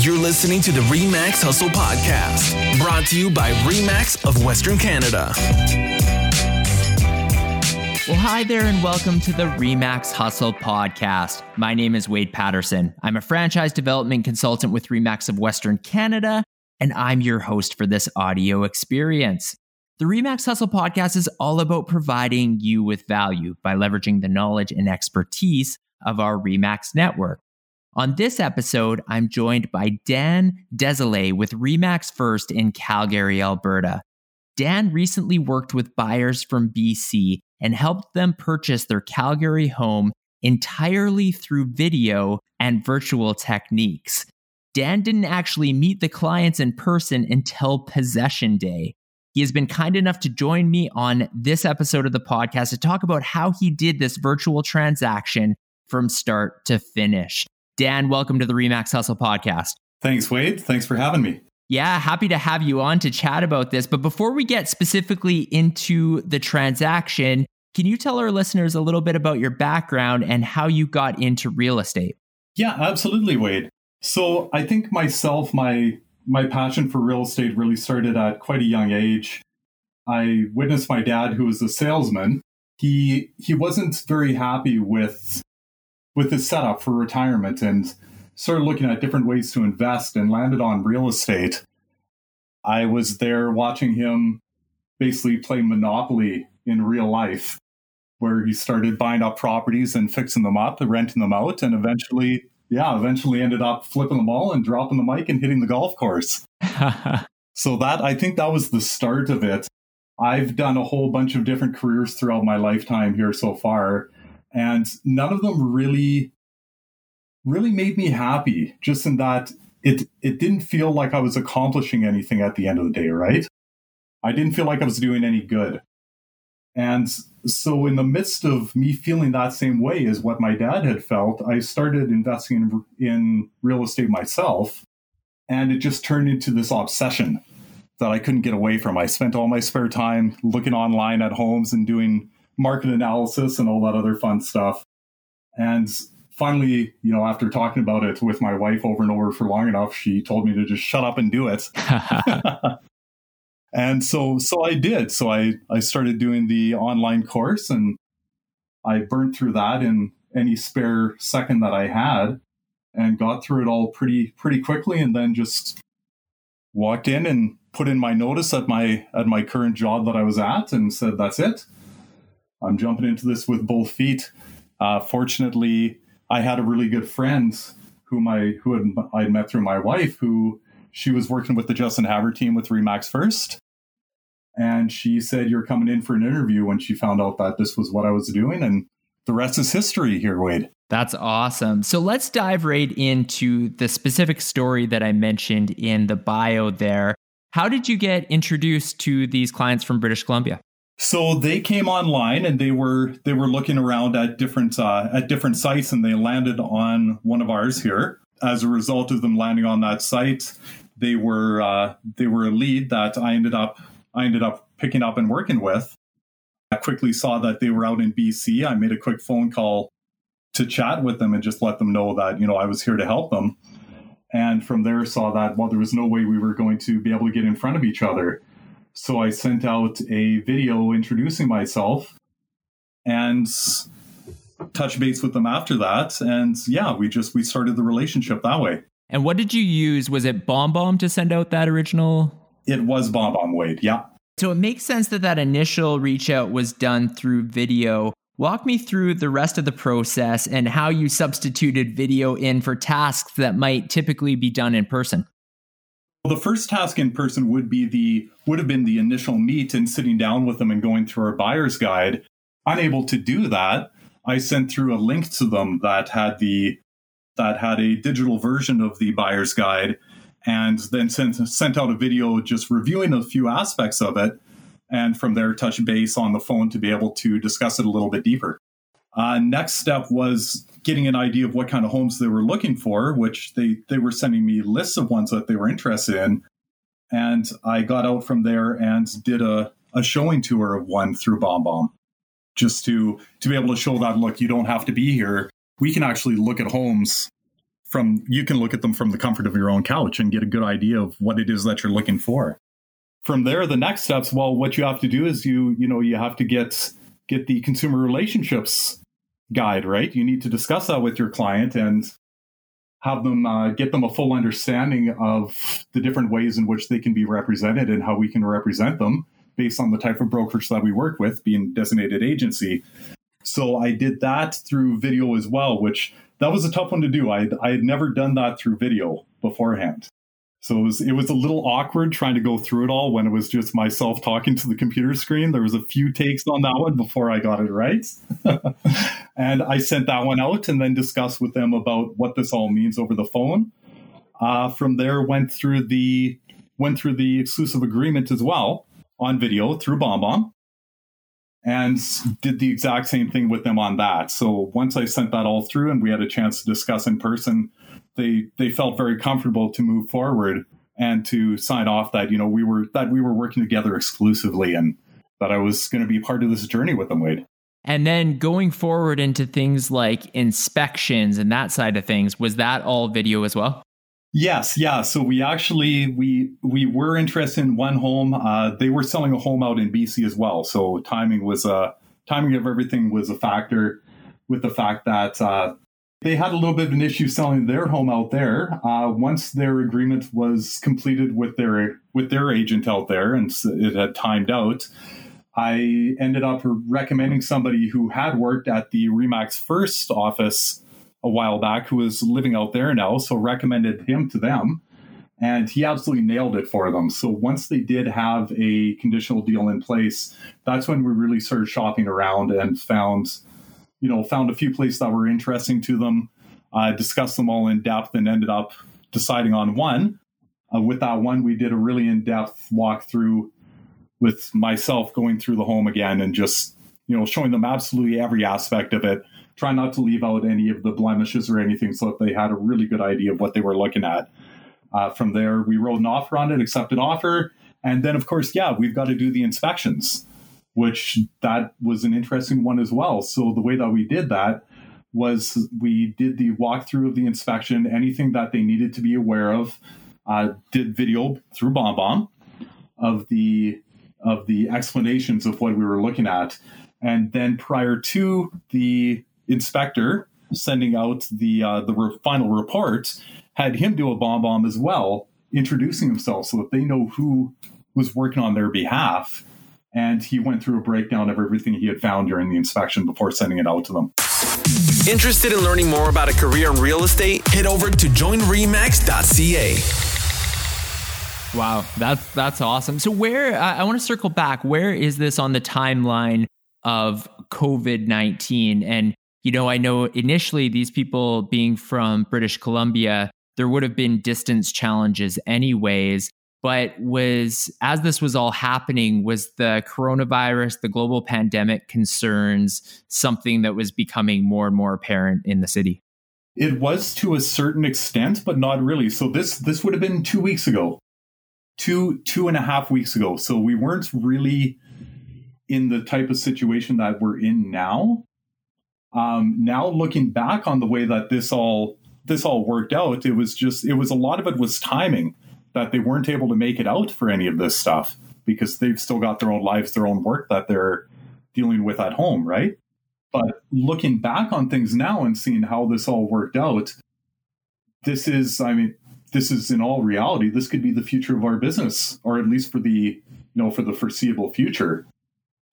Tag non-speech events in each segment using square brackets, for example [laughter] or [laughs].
You're listening to the Remax Hustle Podcast, brought to you by Remax of Western Canada. Well, hi there, and welcome to the Remax Hustle Podcast. My name is Wade Paterson. I'm a franchise development consultant with Remax of Western Canada, and I'm your host for this audio experience. The Remax Hustle Podcast is all about providing you with value by leveraging the knowledge and expertise of our Remax network. On this episode, I'm joined by Dan Desilets with Remax First in Calgary, Alberta. Dan recently worked with buyers from BC and helped them purchase their Calgary home entirely through video and virtual techniques. Dan didn't actually meet the clients in person until possession day. He has been kind enough to join me on this episode of the podcast to talk about how he did this virtual transaction from start to finish. Dan, welcome to the Remax Hustle podcast. Thanks, Wade. Thanks for having me. Yeah, happy to have you on to chat about this. But before we get specifically into the transaction, can you tell our listeners a little bit about your background and how you got into real estate? Yeah, absolutely, Wade. So I think myself, my my passion for real estate really started at quite a young age. I witnessed my dad, who was a salesman. He he wasn't very happy with with his setup for retirement and started looking at different ways to invest and landed on real estate. I was there watching him basically play Monopoly in real life, where he started buying up properties and fixing them up and renting them out, and eventually, yeah, eventually ended up flipping them all and dropping the mic and hitting the golf course. [laughs] so that I think that was the start of it. I've done a whole bunch of different careers throughout my lifetime here so far and none of them really really made me happy just in that it it didn't feel like I was accomplishing anything at the end of the day, right? I didn't feel like I was doing any good. And so in the midst of me feeling that same way as what my dad had felt, I started investing in, in real estate myself and it just turned into this obsession that I couldn't get away from. I spent all my spare time looking online at homes and doing market analysis and all that other fun stuff. And finally, you know, after talking about it with my wife over and over for long enough, she told me to just shut up and do it. [laughs] [laughs] and so so I did. So I I started doing the online course and I burnt through that in any spare second that I had and got through it all pretty pretty quickly and then just walked in and put in my notice at my at my current job that I was at and said that's it. I'm jumping into this with both feet. Uh, fortunately, I had a really good friend whom I who had I had met through my wife, who she was working with the Justin Havre team with Remax First, and she said you're coming in for an interview when she found out that this was what I was doing, and the rest is history here, Wade. That's awesome. So let's dive right into the specific story that I mentioned in the bio there. How did you get introduced to these clients from British Columbia? So they came online and they were they were looking around at different uh, at different sites and they landed on one of ours here. As a result of them landing on that site, they were uh, they were a lead that I ended up I ended up picking up and working with. I quickly saw that they were out in BC. I made a quick phone call to chat with them and just let them know that you know I was here to help them. And from there saw that well there was no way we were going to be able to get in front of each other so I sent out a video introducing myself and touch base with them after that. And yeah, we just we started the relationship that way. And what did you use? Was it BombBomb to send out that original? It was BombBomb Wade. Yeah. So it makes sense that that initial reach out was done through video. Walk me through the rest of the process and how you substituted video in for tasks that might typically be done in person. The first task in person would be the would have been the initial meet and sitting down with them and going through our buyer's guide. Unable to do that, I sent through a link to them that had the that had a digital version of the buyer's guide and then sent sent out a video just reviewing a few aspects of it and from there touch base on the phone to be able to discuss it a little bit deeper. Uh, next step was getting an idea of what kind of homes they were looking for, which they, they were sending me lists of ones that they were interested in. And I got out from there and did a, a showing tour of one through BombBomb just to, to be able to show that, look, you don't have to be here. We can actually look at homes from you can look at them from the comfort of your own couch and get a good idea of what it is that you're looking for. From there, the next steps, well, what you have to do is you, you know, you have to get get the consumer relationships guide, right? You need to discuss that with your client and have them uh, get them a full understanding of the different ways in which they can be represented and how we can represent them based on the type of brokerage that we work with, being designated agency. So I did that through video as well, which that was a tough one to do. I I had never done that through video beforehand. So it was, it was a little awkward trying to go through it all when it was just myself talking to the computer screen. There was a few takes on that one before I got it right. [laughs] and I sent that one out and then discussed with them about what this all means over the phone. Uh, from there, went through the went through the exclusive agreement as well on video through BombBomb and did the exact same thing with them on that. So once I sent that all through and we had a chance to discuss in person, they they felt very comfortable to move forward and to sign off that you know we were that we were working together exclusively and that I was going to be part of this journey with them, Wade. And then going forward into things like inspections and that side of things, was that all video as well? Yes, yeah. So we actually we we were interested in one home. Uh, they were selling a home out in BC as well. So timing was a timing of everything was a factor. With the fact that uh, they had a little bit of an issue selling their home out there. Uh, once their agreement was completed with their with their agent out there, and it had timed out. I ended up recommending somebody who had worked at the Remax first office a while back who was living out there now, so recommended him to them. And he absolutely nailed it for them. So once they did have a conditional deal in place, that's when we really started shopping around and found, you know, found a few places that were interesting to them, uh, discussed them all in depth, and ended up deciding on one. Uh, with that one, we did a really in depth walkthrough with myself going through the home again and just, you know, showing them absolutely every aspect of it try not to leave out any of the blemishes or anything so that they had a really good idea of what they were looking at. Uh, from there, we wrote an offer on it, accepted offer. And then, of course, yeah, we've got to do the inspections, which that was an interesting one as well. So the way that we did that was we did the walkthrough of the inspection, anything that they needed to be aware of, uh, did video through BombBomb of the of the explanations of what we were looking at. And then prior to the inspector sending out the uh, the re- final report had him do a BombBomb as well, introducing himself so that they know who was working on their behalf. And he went through a breakdown of everything he had found during the inspection before sending it out to them. Interested in learning more about a career in real estate? Head over to joinremax.ca. Wow, that's that's awesome. So where I, I want to circle back. Where is this on the timeline of COVID nineteen? And you know, I know initially these people being from British Columbia, there would have been distance challenges anyways. But was as this was all happening, was the coronavirus, the global pandemic concerns something that was becoming more and more apparent in the city? It was to a certain extent, but not really. So this this would have been two weeks ago, two two and a half weeks ago. So we weren't really in the type of situation that we're in now. Um, now looking back on the way that this all this all worked out, it was just it was a lot of it was timing that they weren't able to make it out for any of this stuff because they've still got their own lives, their own work that they're dealing with at home, right? But looking back on things now and seeing how this all worked out, this is, I mean, this is in all reality, this could be the future of our business, or at least for the, you know, for the foreseeable future.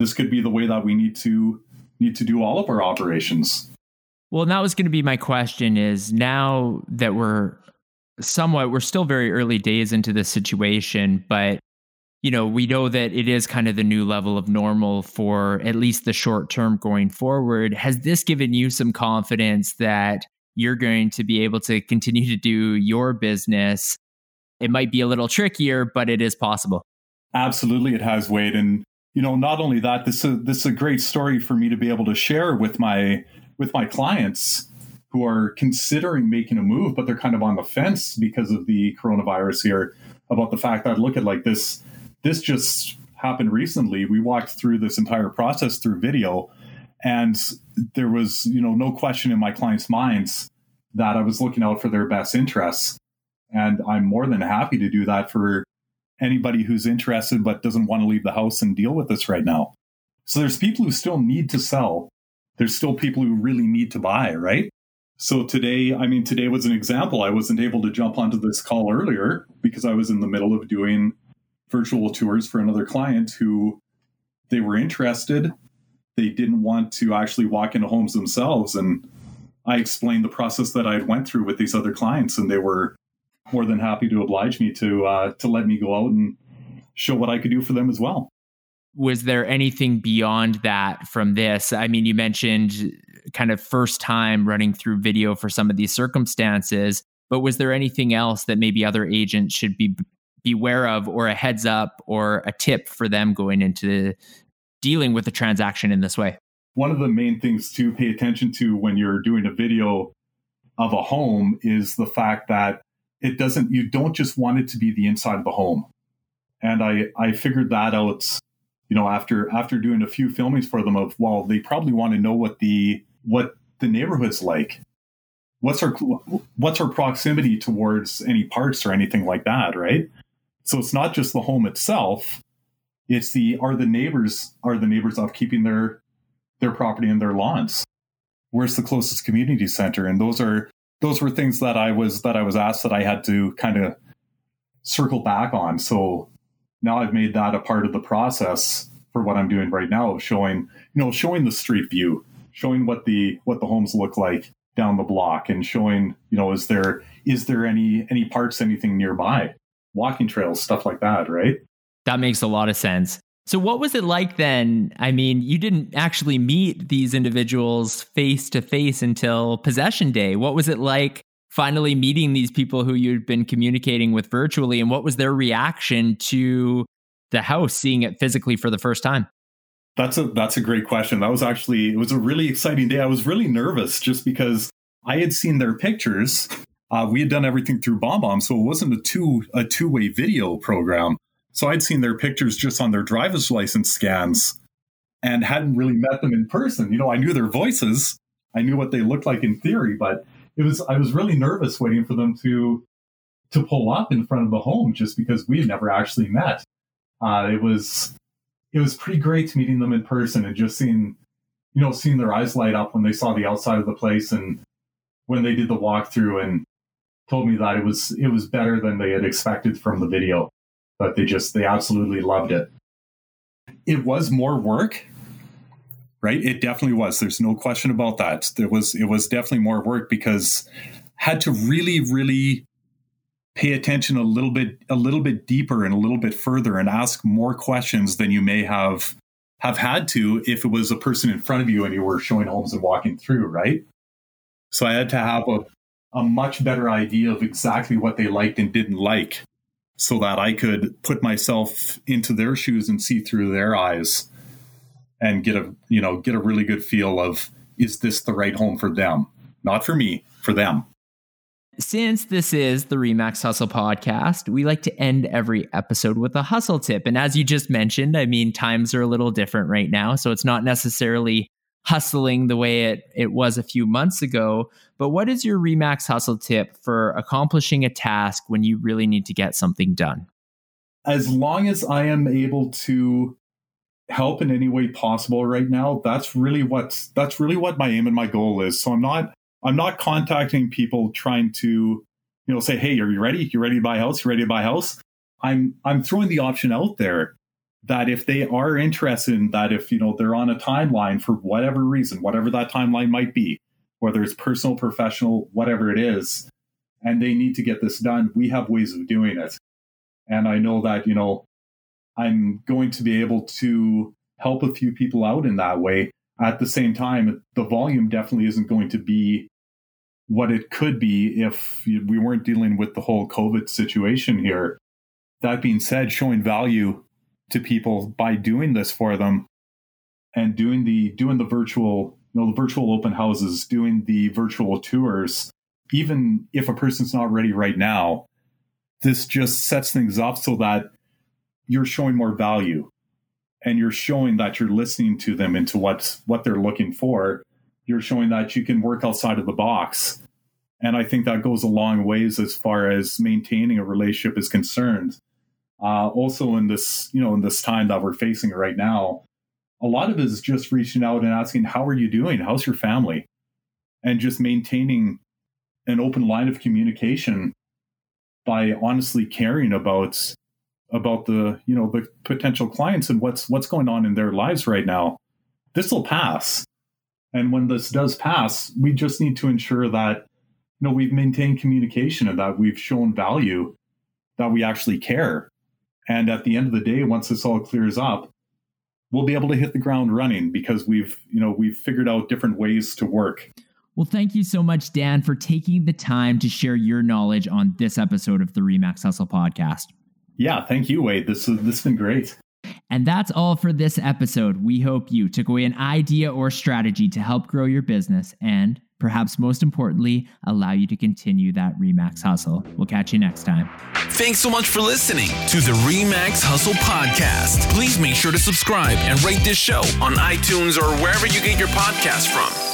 This could be the way that we need to need to do all of our operations. Well, that was going to be my question is now that we're somewhat we're still very early days into this situation, but you know, we know that it is kind of the new level of normal for at least the short term going forward. Has this given you some confidence that you're going to be able to continue to do your business? It might be a little trickier, but it is possible. Absolutely, it has, Wade. And you know, not only that, this is this is a great story for me to be able to share with my with my clients who are considering making a move, but they're kind of on the fence because of the coronavirus here about the fact that look at like this this just happened recently. We walked through this entire process through video and there was, you know, no question in my clients' minds that I was looking out for their best interests. And I'm more than happy to do that for anybody who's interested but doesn't want to leave the house and deal with this right now. So there's people who still need to sell. There's still people who really need to buy, right? So today, I mean, today was an example. I wasn't able to jump onto this call earlier because I was in the middle of doing virtual tours for another client who they were interested. They didn't want to actually walk into homes themselves. And I explained the process that I had went through with these other clients, and they were more than happy to oblige me to uh, to let me go out and show what I could do for them as well. Was there anything beyond that from this? I mean, you mentioned kind of first time running through video for some of these circumstances, but was there anything else that maybe other agents should be beware of, or a heads up, or a tip for them going into dealing with the transaction in this way? One of the main things to pay attention to when you're doing a video of a home is the fact that it doesn't you don't just want it to be the inside of the home. And i i figured that out you know after after doing a few filmings for them of well they probably want to know what the what the neighborhood's like. What's our what's our proximity towards any parks or anything like that right? So it's not just the home itself it's the are the neighbors are the neighbors off keeping their their property and their lawns? Where's the closest community center? And those are those were things that I was that I was asked that I had to kind of circle back on. So now I've made that a part of the process for what I'm doing right now, of showing you know showing the street view, showing what the what the homes look like down the block, and showing you know is there is there any any parks anything nearby, walking trails, stuff like that, right? That makes a lot of sense. So, what was it like then? I mean, you didn't actually meet these individuals face to face until possession day. What was it like finally meeting these people who you'd been communicating with virtually? And what was their reaction to the house, seeing it physically for the first time? That's a that's a great question. That was actually it was a really exciting day. I was really nervous just because I had seen their pictures. Uh, we had done everything through BombBomb, so it wasn't a two a two way video program. So I'd seen their pictures just on their driver's license scans and hadn't really met them in person. You know, I knew their voices, I knew what they looked like in theory, but it was I was really nervous waiting for them to to pull up in front of the home just because we had never actually met. Uh, it was it was pretty great meeting them in person and just seeing you know seeing their eyes light up when they saw the outside of the place and when they did the walkthrough and told me that it was it was better than they had expected from the video but they just they absolutely loved it. It was more work, right? It definitely was. There's no question about that. There was it was definitely more work because had to really really pay attention a little bit a little bit deeper and a little bit further and ask more questions than you may have have had to if it was a person in front of you and you were showing homes and walking through, right? So I had to have a, a much better idea of exactly what they liked and didn't like so that I could put myself into their shoes and see through their eyes and get a you know get a really good feel of is this the right home for them not for me for them since this is the Remax Hustle podcast, we like to end every episode with a hustle tip. And as you just mentioned, I mean, times are a little different right now. So it's not necessarily hustling the way it, it was a few months ago. But what is your Remax hustle tip for accomplishing a task when you really need to get something done? As long as I am able to help in any way possible right now, that's really what that's really what my aim and my goal is. So I'm not I'm not contacting people trying to, you know, say, hey, are you ready? You ready to buy a house? You ready to buy a house? I'm I'm throwing the option out there that if they are interested in that, if you know they're on a timeline for whatever reason, whatever that timeline might be, whether it's personal, professional, whatever it is, and they need to get this done, we have ways of doing it. And I know that, you know, I'm going to be able to help a few people out in that way. At the same time, the volume definitely isn't going to be what it could be if we weren't dealing with the whole COVID situation here. That being said, showing value to people by doing this for them and doing the doing the virtual you know the virtual open houses doing the virtual tours. Even if a person's not ready right now this just sets things up so that you're showing more value and you're showing that you're listening to them into what's what they're looking for. You're showing that you can work outside of the box. And I think that goes a long ways as far as maintaining a relationship is concerned. Uh, also, in this, you know, in this time that we're facing right now, a lot of it is just reaching out and asking, "How are you doing? How's your family?" and just maintaining an open line of communication by honestly caring about about the you know the potential clients and what's what's going on in their lives right now this will pass and when this does pass we just need to ensure that you know we've maintained communication and that we've shown value that we actually care and at the end of the day once this all clears up we'll be able to hit the ground running because we've you know we've figured out different ways to work well, thank you so much, Dan, for taking the time to share your knowledge on this episode of the Remax Hustle podcast. Yeah, thank you, Wade. This, uh, this has been great. And that's all for this episode. We hope you took away an idea or strategy to help grow your business and, perhaps most importantly, allow you to continue that Remax hustle. We'll catch you next time. Thanks so much for listening to the Remax Hustle podcast. Please make sure to subscribe and rate this show on iTunes or wherever you get your podcast from.